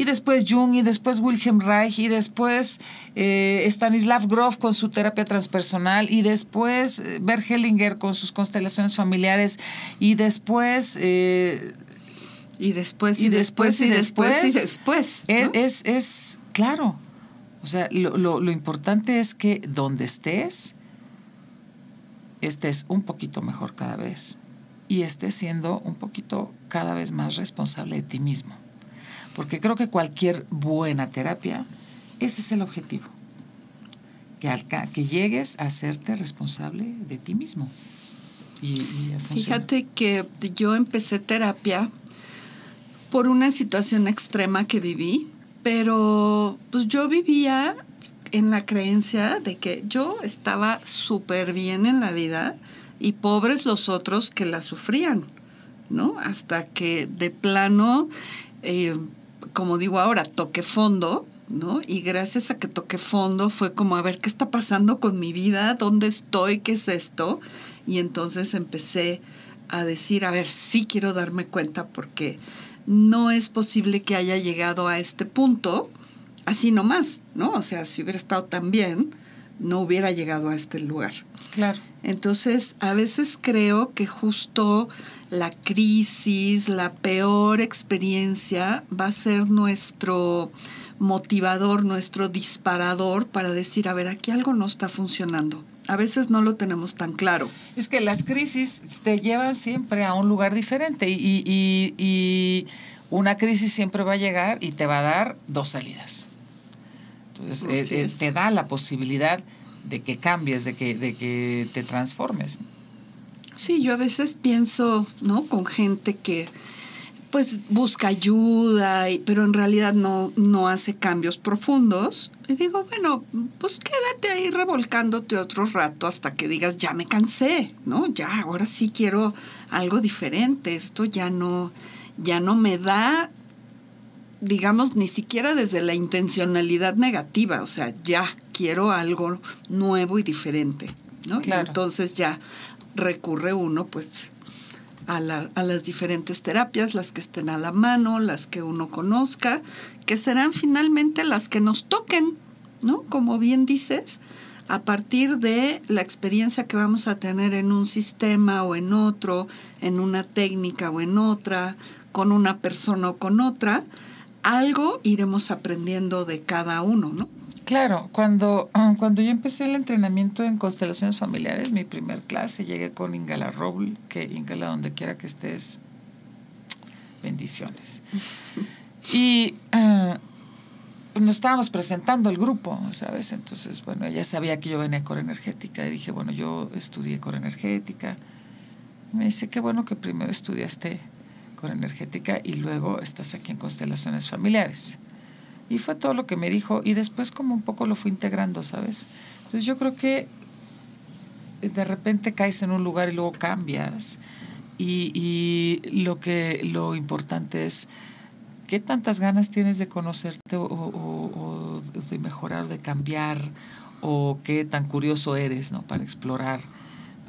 y después Jung, y después Wilhelm Reich, y después eh, Stanislav Grof con su terapia transpersonal, y después eh, Bert Hellinger con sus constelaciones familiares, y después... Eh, y después, y, después, y después, y después. Es, es, claro. O sea, lo, lo importante es que donde estés, estés un poquito mejor cada vez y estés siendo un poquito cada vez más responsable de ti mismo. Porque creo que cualquier buena terapia, ese es el objetivo. Que, que llegues a hacerte responsable de ti mismo. Fíjate que yo empecé terapia por una situación extrema que viví, pero pues yo vivía en la creencia de que yo estaba súper bien en la vida y pobres los otros que la sufrían, ¿no? Hasta que de plano, eh, como digo ahora, toqué fondo, ¿no? Y gracias a que toqué fondo fue como a ver qué está pasando con mi vida, dónde estoy, qué es esto. Y entonces empecé a decir, a ver, sí quiero darme cuenta porque no es posible que haya llegado a este punto así nomás, ¿no? O sea, si hubiera estado tan bien, no hubiera llegado a este lugar. Claro. Entonces, a veces creo que justo la crisis, la peor experiencia va a ser nuestro motivador, nuestro disparador para decir, a ver, aquí algo no está funcionando. A veces no lo tenemos tan claro. Es que las crisis te llevan siempre a un lugar diferente y, y una crisis siempre va a llegar y te va a dar dos salidas. Entonces, eh, eh, te da la posibilidad de que cambies, de que, de que te transformes. Sí, yo a veces pienso, ¿no? Con gente que pues busca ayuda, pero en realidad no, no hace cambios profundos. Y digo, bueno, pues quédate ahí revolcándote otro rato hasta que digas, ya me cansé, ¿no? Ya, ahora sí quiero algo diferente. Esto ya no, ya no me da digamos, ni siquiera desde la intencionalidad negativa, o sea, ya quiero algo nuevo y diferente, ¿no? Y entonces ya recurre uno, pues, a, a, las diferentes terapias, las que estén a la mano, las que uno conozca, que serán finalmente las que nos toquen, ¿no? Como bien dices, a partir de la experiencia que vamos a tener en un sistema o en otro, en una técnica o en otra, con una persona o con otra, algo iremos aprendiendo de cada uno, ¿no? Claro, cuando, cuando yo empecé el entrenamiento en constelaciones familiares, mi primer clase, llegué con Ingala Roble, que Ingala, donde quiera que estés, bendiciones. Y uh, nos estábamos presentando el grupo, ¿sabes? Entonces, bueno, ella sabía que yo venía a Energética y dije, bueno, yo estudié Energética. Me dice, qué bueno que primero estudiaste energética y luego estás aquí en constelaciones familiares. Y fue todo lo que me dijo y después como un poco lo fui integrando, ¿sabes? Entonces yo creo que de repente caes en un lugar y luego cambias y, lo que lo importante es qué tantas ganas tienes de conocerte o, o, de mejorar, de cambiar o qué tan curioso eres, ¿no? Para explorar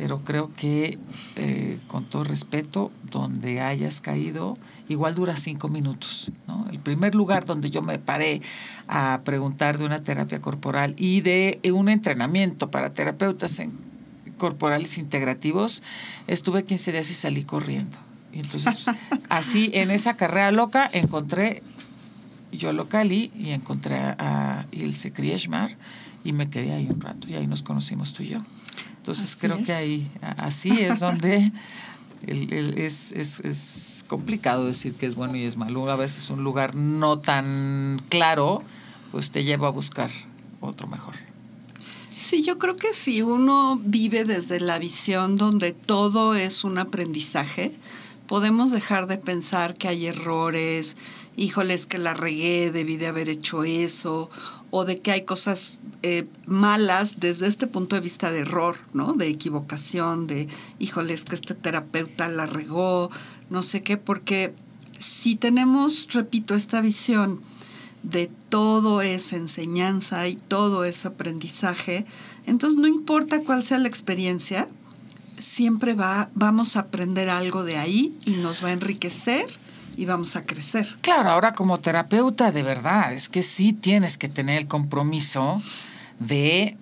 pero creo que eh, con todo respeto, donde hayas caído, igual dura cinco minutos. ¿no? El primer lugar donde yo me paré a preguntar de una terapia corporal y de un entrenamiento para terapeutas corporales integrativos, estuve 15 días y salí corriendo. Y entonces, así en esa carrera loca encontré yo localí y encontré a Ilse Krieshmar y me quedé ahí un rato y ahí nos conocimos tú y yo. Entonces creo que ahí, así es donde es, es, es, complicado decir que es bueno y es malo. A veces un lugar no tan claro, pues te lleva a buscar otro mejor. Sí, yo creo que si uno vive desde la visión donde todo es un aprendizaje, podemos dejar de pensar que hay errores, híjoles que la regué, debí de haber hecho eso, o de que hay cosas eh, malas desde este punto de vista de error, ¿no? De equivocación, de, híjoles, que este terapeuta la regó, no sé qué, porque si tenemos, repito, esta visión de todo es enseñanza y todo es aprendizaje, entonces no importa cuál sea la experiencia, siempre va, vamos a aprender algo de ahí y nos va a enriquecer y vamos a crecer. Claro, ahora como terapeuta, de verdad, es que sí tienes que tener el compromiso de,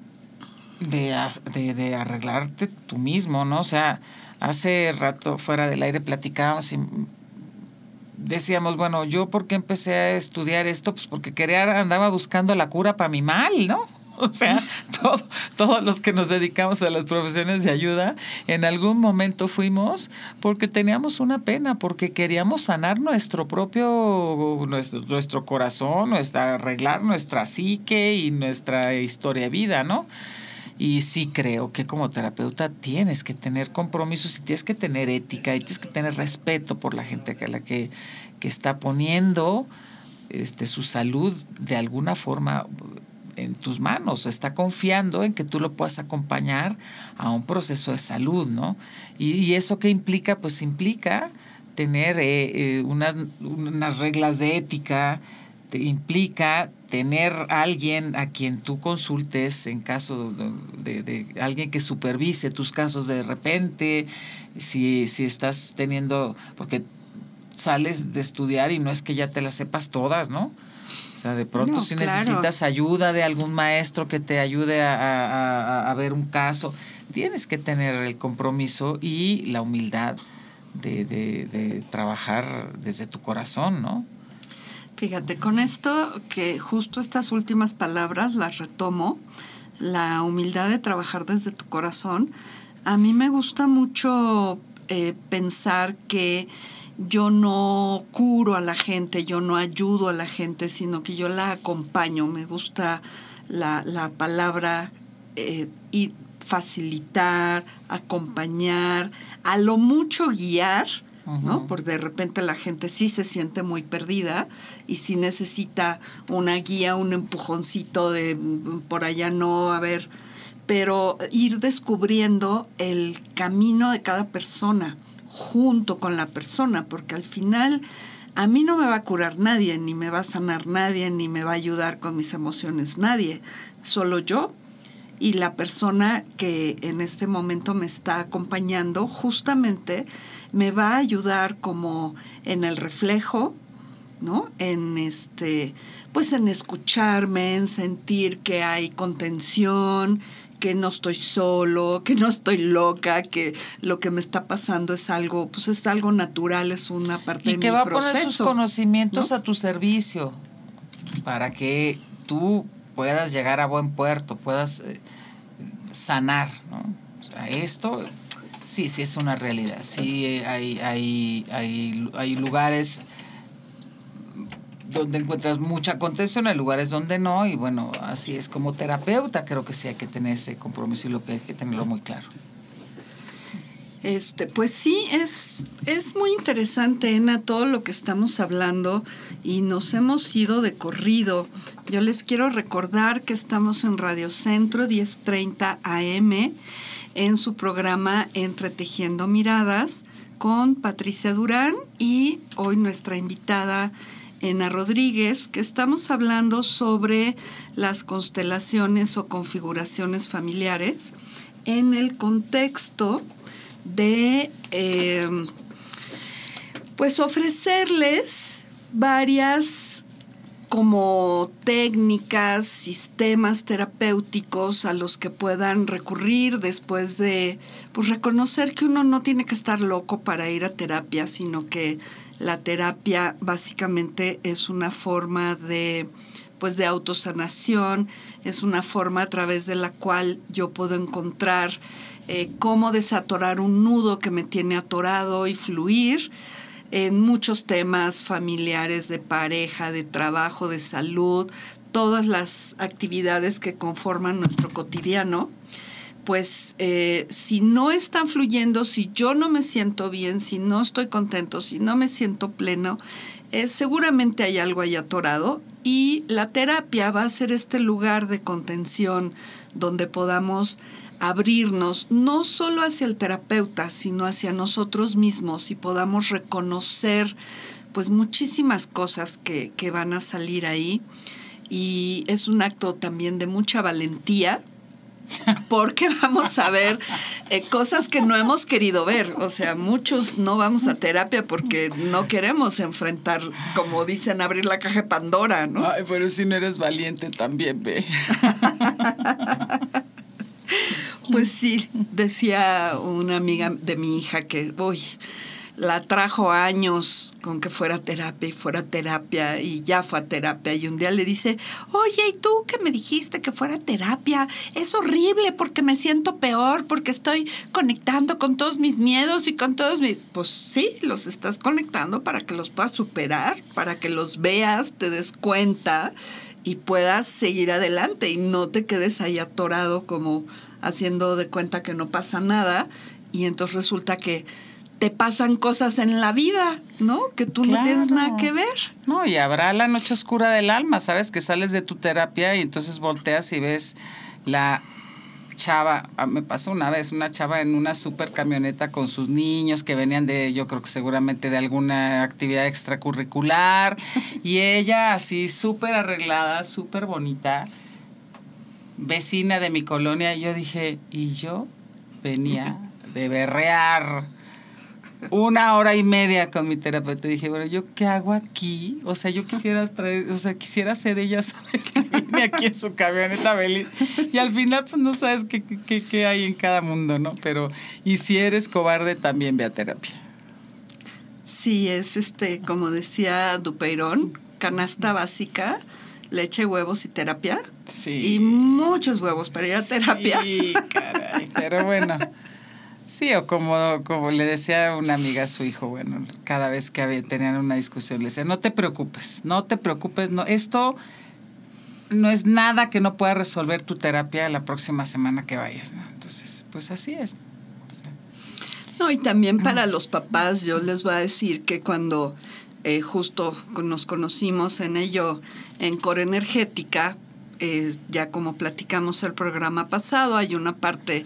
de, de, arreglarte tú mismo, ¿no? O sea, hace rato fuera del aire platicábamos y decíamos, bueno, yo por qué empecé a estudiar esto, pues porque quería, andaba buscando la cura para mi mal, ¿no? O sea, todo, todos los que nos dedicamos a las profesiones de ayuda, en algún momento fuimos porque teníamos una pena, porque queríamos sanar nuestro propio, nuestro corazón, nuestra, arreglar nuestra psique y nuestra historia de vida, ¿no? Y sí creo que como terapeuta tienes que tener compromisos y tienes que tener ética y tienes que tener respeto por la gente que la que, que está poniendo este, su salud de alguna forma en tus manos, está confiando en que tú lo puedas acompañar a un proceso de salud, ¿no? Y, eso qué implica, pues implica tener eh, eh, unas, unas reglas de ética, te implica tener alguien a quien tú consultes en caso de, alguien que supervise tus casos de repente, si, si estás teniendo, porque sales de estudiar y no es que ya te las sepas todas, ¿no? O sea, de pronto si necesitas ayuda de algún maestro que te ayude a, a, ver un caso, tienes que tener el compromiso y la humildad de, de, de trabajar desde tu corazón, ¿no? Fíjate, con esto que justo estas últimas palabras las retomo, la humildad de trabajar desde tu corazón, a mí me gusta mucho eh, pensar que yo no curo a la gente, yo no ayudo a la gente, sino que yo la acompaño. Me gusta la, la palabra eh, y facilitar, acompañar, a lo mucho guiar, ¿no? Porque de repente la gente sí se siente muy perdida y sí necesita una guía, un empujoncito de por allá no, a ver, pero ir descubriendo el camino de cada persona junto con la persona, porque al final a mí no me va a curar nadie, ni me va a sanar nadie, ni me va a ayudar con mis emociones nadie, solo yo y la persona que en este momento me está acompañando justamente me va a ayudar como en el reflejo, ¿no? En este, pues en escucharme, en sentir que hay contención, que no estoy solo, que no estoy loca, que lo que me está pasando es algo, pues es algo natural, es una parte de mi proceso. Y que va a poner sus conocimientos a tu servicio para que tú puedas llegar a buen puerto, puedas eh, sanar, ¿no? O sea, esto Sí, sí es una realidad. Sí hay, hay, hay, hay lugares donde encuentras mucha contención, hay lugares donde no, y bueno, así es como terapeuta, creo que sí hay que tener ese compromiso y lo que hay que tenerlo muy claro. Este, pues sí, es, es muy interesante, Ena, todo lo que estamos hablando y nos hemos ido de corrido. Yo les quiero recordar que estamos en Radio Centro 1030 AM en su programa Entretejiendo Miradas con Patricia Durán y hoy nuestra invitada Ena Rodríguez, que estamos hablando sobre las constelaciones o configuraciones familiares en el contexto de eh, pues ofrecerles varias como técnicas, sistemas terapéuticos a los que puedan recurrir después de pues, reconocer que uno no tiene que estar loco para ir a terapia, sino que la terapia básicamente es una forma de pues de autosanación, es una forma a través de la cual yo puedo encontrar eh, cómo desatorar un nudo que me tiene atorado y fluir en muchos temas familiares, de pareja, de trabajo, de salud, todas las actividades que conforman nuestro cotidiano, pues eh, si no están fluyendo, si yo no me siento bien, si no estoy contento, si no me siento pleno, eh, seguramente hay algo ahí atorado y la terapia va a ser este lugar de contención donde podamos abrirnos no solo hacia el terapeuta, sino hacia nosotros mismos y podamos reconocer pues muchísimas cosas que, que van a salir ahí. Y es un acto también de mucha valentía, porque vamos a ver eh, cosas que no hemos querido ver. O sea, muchos no vamos a terapia porque no queremos enfrentar, como dicen, abrir la caja de Pandora, ¿no? Ay, pero si no eres valiente también, ve. Pues sí, decía una amiga de mi hija que, uy, la trajo años con que fuera terapia y fuera terapia y ya fue a terapia y un día le dice, oye, ¿y tú que me dijiste que fuera terapia? Es horrible porque me siento peor, porque estoy conectando con todos mis miedos y con todos mis... Pues sí, los estás conectando para que los puedas superar, para que los veas, te des cuenta y puedas seguir adelante y no te quedes ahí atorado como haciendo de cuenta que no pasa nada y entonces resulta que te pasan cosas en la vida, ¿no? Que tú no tienes nada que ver. No, y habrá la noche oscura del alma, ¿sabes? Que sales de tu terapia y entonces volteas y ves la chava, ah, me pasó una vez, una chava en una super camioneta con sus niños que venían de, yo creo que seguramente de alguna actividad extracurricular, y ella así súper arreglada, súper bonita, vecina de mi colonia, yo dije, y yo venía de berrear una hora y media con mi terapeuta. Dije, bueno, ¿yo qué hago aquí? O sea, yo quisiera traer, o sea, quisiera ser ella, ¿sabes? Que viene aquí en su camioneta feliz. Y al final, pues no sabes qué, qué, qué, hay en cada mundo, ¿no? Pero, y si eres cobarde, también ve a terapia. Sí, es este, como decía Dupeirón, canasta básica, leche, huevos y terapia. Sí. Y muchos huevos para ir a terapia. Sí, caray. Pero bueno. Sí, o como, como le decía una amiga a su hijo, bueno, cada vez que había, tenían una discusión, le decía, no te preocupes, no te preocupes, no, esto no es nada que no pueda resolver tu terapia la próxima semana que vayas, ¿no? Entonces, pues así es. No, y también para los papás, yo les voy a decir que cuando eh, justo nos conocimos en ello, en Core Energética, eh, ya como platicamos el programa pasado, hay una parte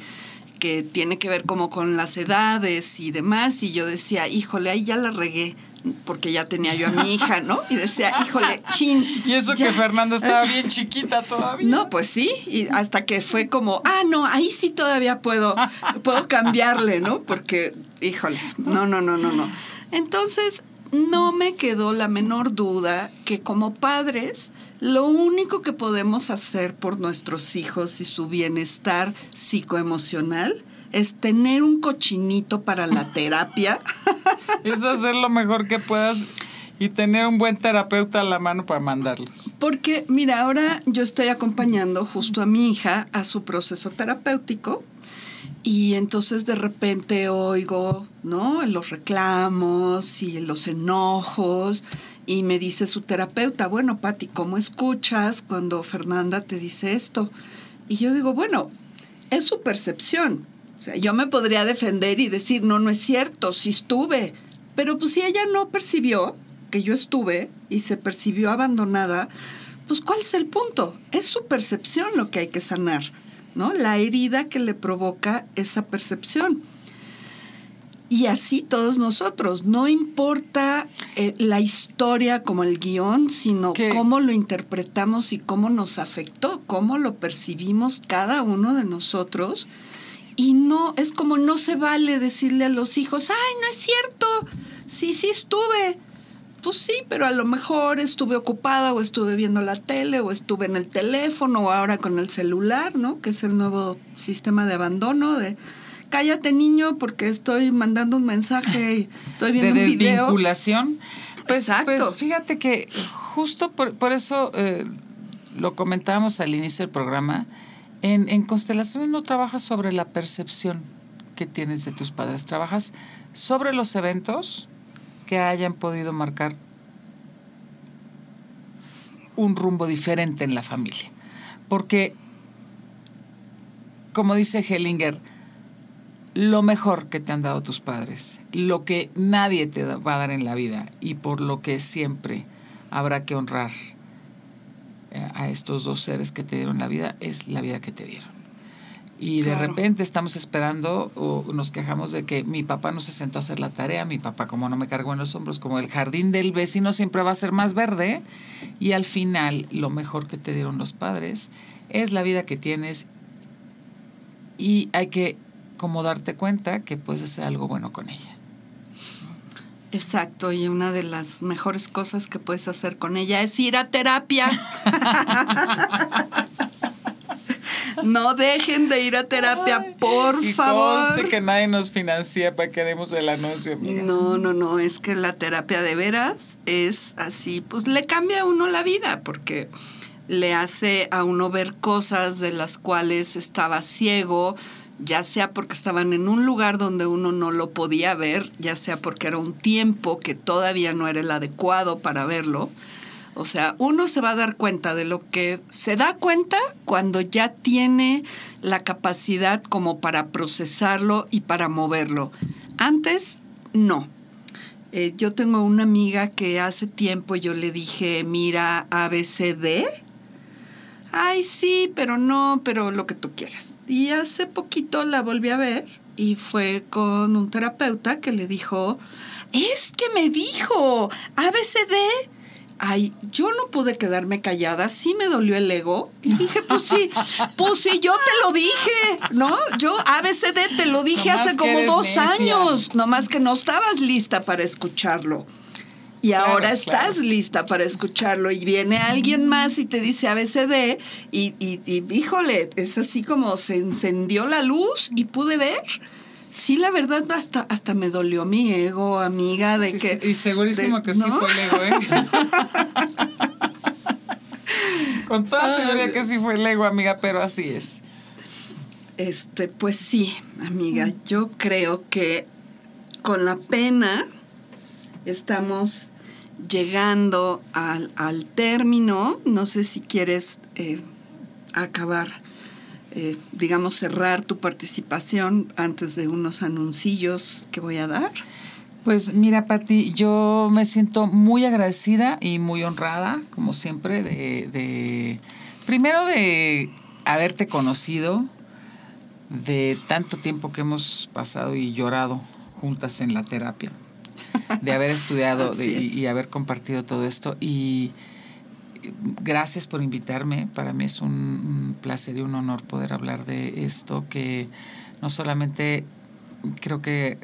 que tiene que ver como con las edades y demás, y yo decía, híjole, ahí ya la regué, porque ya tenía yo a mi hija, ¿no? Y decía, híjole, chin. Y eso que Fernanda estaba bien chiquita todavía. No, pues sí, y hasta que fue como, ah, no, ahí sí todavía puedo, puedo cambiarle, ¿no? Porque, híjole, no, no, no, no, no. Entonces, no me quedó la menor duda que como padres lo único que podemos hacer por nuestros hijos y su bienestar psicoemocional es tener un cochinito para la terapia. es hacer lo mejor que puedas y tener un buen terapeuta a la mano para mandarlos. Porque, mira, ahora yo estoy acompañando justo a mi hija a su proceso terapéutico y entonces de repente oigo, ¿no? Los reclamos y los enojos y me dice su terapeuta, bueno, Patti, ¿cómo escuchas cuando Fernanda te dice esto? Y yo digo, bueno, es su percepción. O sea, yo me podría defender y decir, no, no es cierto, sí estuve. Pero pues si ella no percibió que yo estuve y se percibió abandonada, pues ¿cuál es el punto? Es su percepción lo que hay que sanar, ¿no? La herida que le provoca esa percepción. Y así todos nosotros, no importa eh, la historia como el guion, sino cómo lo interpretamos y cómo nos afectó, cómo lo percibimos cada uno de nosotros. Y no, es como no se vale decirle a los hijos, ay, no es cierto, sí, sí estuve. Pues sí, pero a lo mejor estuve ocupada o estuve viendo la tele o estuve en el teléfono o ahora con el celular, ¿no? Que es el nuevo sistema de abandono de cállate niño porque estoy mandando un mensaje y estoy viendo de un video. desvinculación. Pues, pues, fíjate que justo por, eso eh, lo comentábamos al inicio del programa, en, en constelaciones no trabajas sobre la percepción que tienes de tus padres, trabajas sobre los eventos que hayan podido marcar un rumbo diferente en la familia. Porque, como dice Hellinger, lo mejor que te han dado tus padres, lo que nadie te va a dar en la vida y por lo que siempre habrá que honrar eh, a estos dos seres que te dieron la vida, es la vida que te dieron. Y de repente estamos esperando o nos quejamos de que mi papá no se sentó a hacer la tarea, mi papá como no me cargó en los hombros, como el jardín del vecino siempre va a ser más verde. Y al final lo mejor que te dieron los padres es la vida que tienes y hay que como darte cuenta que puedes hacer algo bueno con ella. Exacto, y una de las mejores cosas que puedes hacer con ella es ir a terapia. no dejen de ir a terapia, por y favor. que nadie nos financia para que demos el anuncio. No, no, no, es que la terapia de veras es así, pues le cambia a uno la vida, porque le hace a uno ver cosas de las cuales estaba ciego, ya sea porque estaban en un lugar donde uno no lo podía ver, ya sea porque era un tiempo que todavía no era el adecuado para verlo. O sea, uno se va a dar cuenta de lo que se da cuenta cuando ya tiene la capacidad como para procesarlo y para moverlo. Antes, no. Eh, yo tengo una amiga que hace tiempo yo le dije, mira, ABCD ay, sí, pero no, pero lo que tú quieras. Y hace poquito la volví a ver y fue con un terapeuta que le dijo, es que me dijo ABCD. Ay, yo no pude quedarme callada, sí me dolió el ego. Y dije, pues sí, pues sí, yo te lo dije, ¿no? Yo ABCD te lo dije hace como dos años, nomás que no estabas lista para escucharlo y ahora estás lista para escucharlo y viene alguien más y te dice ABCD y, y, y, híjole, es así como se encendió la luz y pude ver. Sí, la verdad, hasta, hasta me dolió mi ego, amiga, de que... y segurísimo que sí fue el ego, ¿eh? Con toda seguridad que sí fue el ego, amiga, pero así es. Este, pues sí, amiga, yo creo que con la pena estamos llegando al, término. No sé si quieres eh, acabar, eh, digamos, cerrar tu participación antes de unos anuncillos que voy a dar. Pues mira, Pati, yo me siento muy agradecida y muy honrada, como siempre, de, de primero de haberte conocido, de tanto tiempo que hemos pasado y llorado juntas en la terapia de haber estudiado y, haber compartido todo esto. Y gracias por invitarme. Para mí es un, placer y un honor poder hablar de esto que no solamente creo que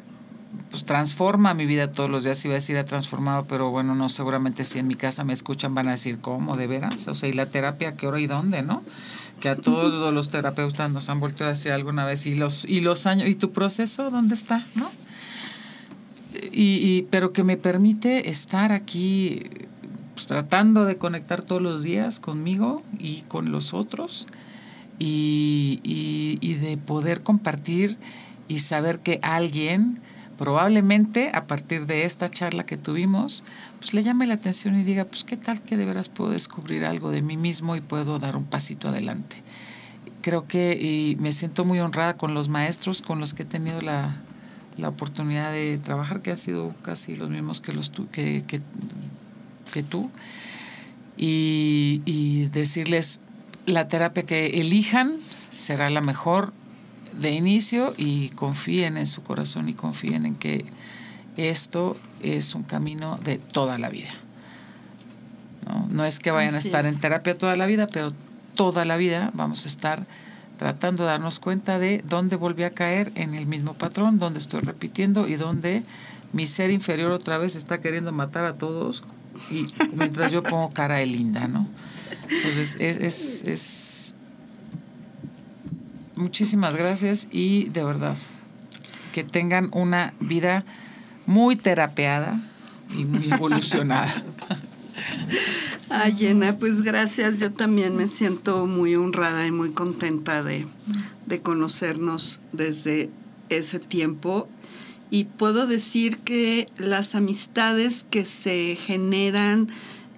pues transforma mi vida todos los días, iba a decir ha transformado, pero bueno, no, seguramente si en mi casa me escuchan van a decir, ¿cómo? ¿De veras? O sea, ¿y la terapia qué hora y dónde, no? Que a todos los terapeutas nos han vuelto a decir alguna vez, ¿y los, y los años, y tu proceso dónde está, no? y, pero que me permite estar aquí pues, tratando de conectar todos los días conmigo y con los otros y, de poder compartir y saber que alguien probablemente a partir de esta charla que tuvimos, pues le llame la atención y diga, pues qué tal que de veras puedo descubrir algo de mí mismo y puedo dar un pasito adelante. Creo que y me siento muy honrada con los maestros con los que he tenido la, la oportunidad de trabajar, que ha sido casi los mismos que, los que, tú, y, decirles la terapia que elijan será la mejor de inicio y confíen en su corazón y confíen en que esto es un camino de toda la vida. No, no es que vayan a estar en terapia toda la vida, pero toda la vida vamos a estar tratando de darnos cuenta de dónde volví a caer en el mismo patrón, dónde estoy repitiendo y dónde mi ser inferior otra vez está queriendo matar a todos y mientras yo pongo cara de linda, ¿no? Entonces, es, es, es muchísimas gracias y de verdad que tengan una vida muy terapeada y muy evolucionada. Ay, Llena, pues gracias. Yo también me siento muy honrada y muy contenta de, conocernos desde ese tiempo. Y puedo decir que las amistades que se generan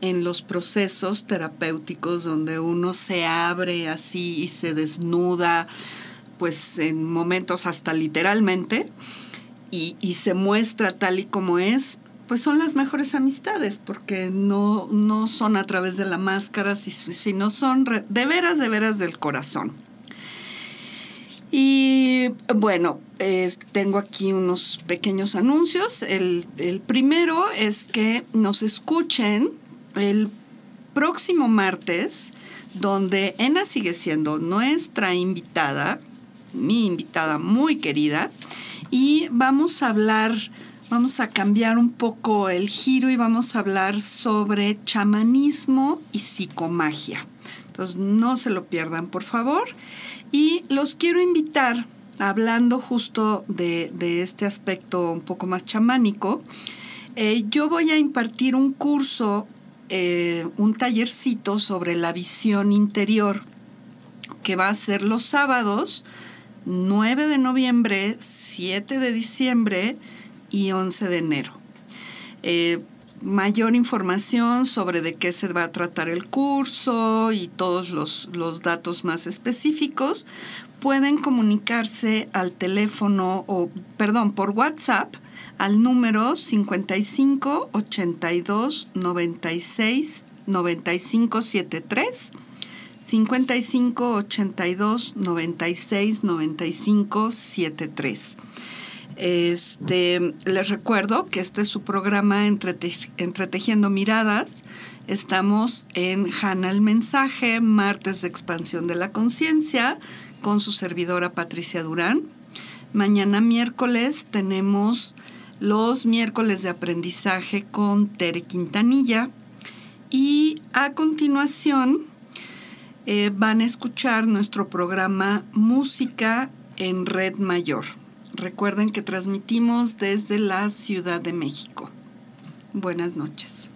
en los procesos terapéuticos donde uno se abre así y se desnuda, pues en momentos hasta literalmente, y, y se muestra tal y como es, pues son las mejores amistades, porque no, no son a través de la máscara, sino son de veras, de veras del corazón. Y bueno, tengo aquí unos pequeños anuncios. El, el primero es que nos escuchen el próximo martes, donde Ena sigue siendo nuestra invitada mi invitada muy querida y vamos a hablar, vamos a cambiar un poco el giro y vamos a hablar sobre chamanismo y psicomagia. Entonces no se lo pierdan, por favor. Y los quiero invitar, hablando justo de, este aspecto un poco más chamánico, eh, yo voy a impartir un curso, eh, un tallercito sobre la visión interior, que va a ser los sábados 9 de noviembre, 7 de diciembre y 11 de enero. Eh, mayor información sobre de qué se va a tratar el curso y todos los, los datos más específicos, pueden comunicarse al teléfono o, perdón, por WhatsApp al número 55 82 96 95 73 55 82 96 95 73. Este, les recuerdo que este es su programa Entretejiendo Miradas. Estamos en Hanna el Mensaje, martes de expansión de la conciencia, con su servidora Patricia Durán. Mañana miércoles tenemos los miércoles de aprendizaje con Tere Quintanilla. Y a continuación eh, van a escuchar nuestro programa Música en Red Mayor. Recuerden que transmitimos desde la Ciudad de México. Buenas noches.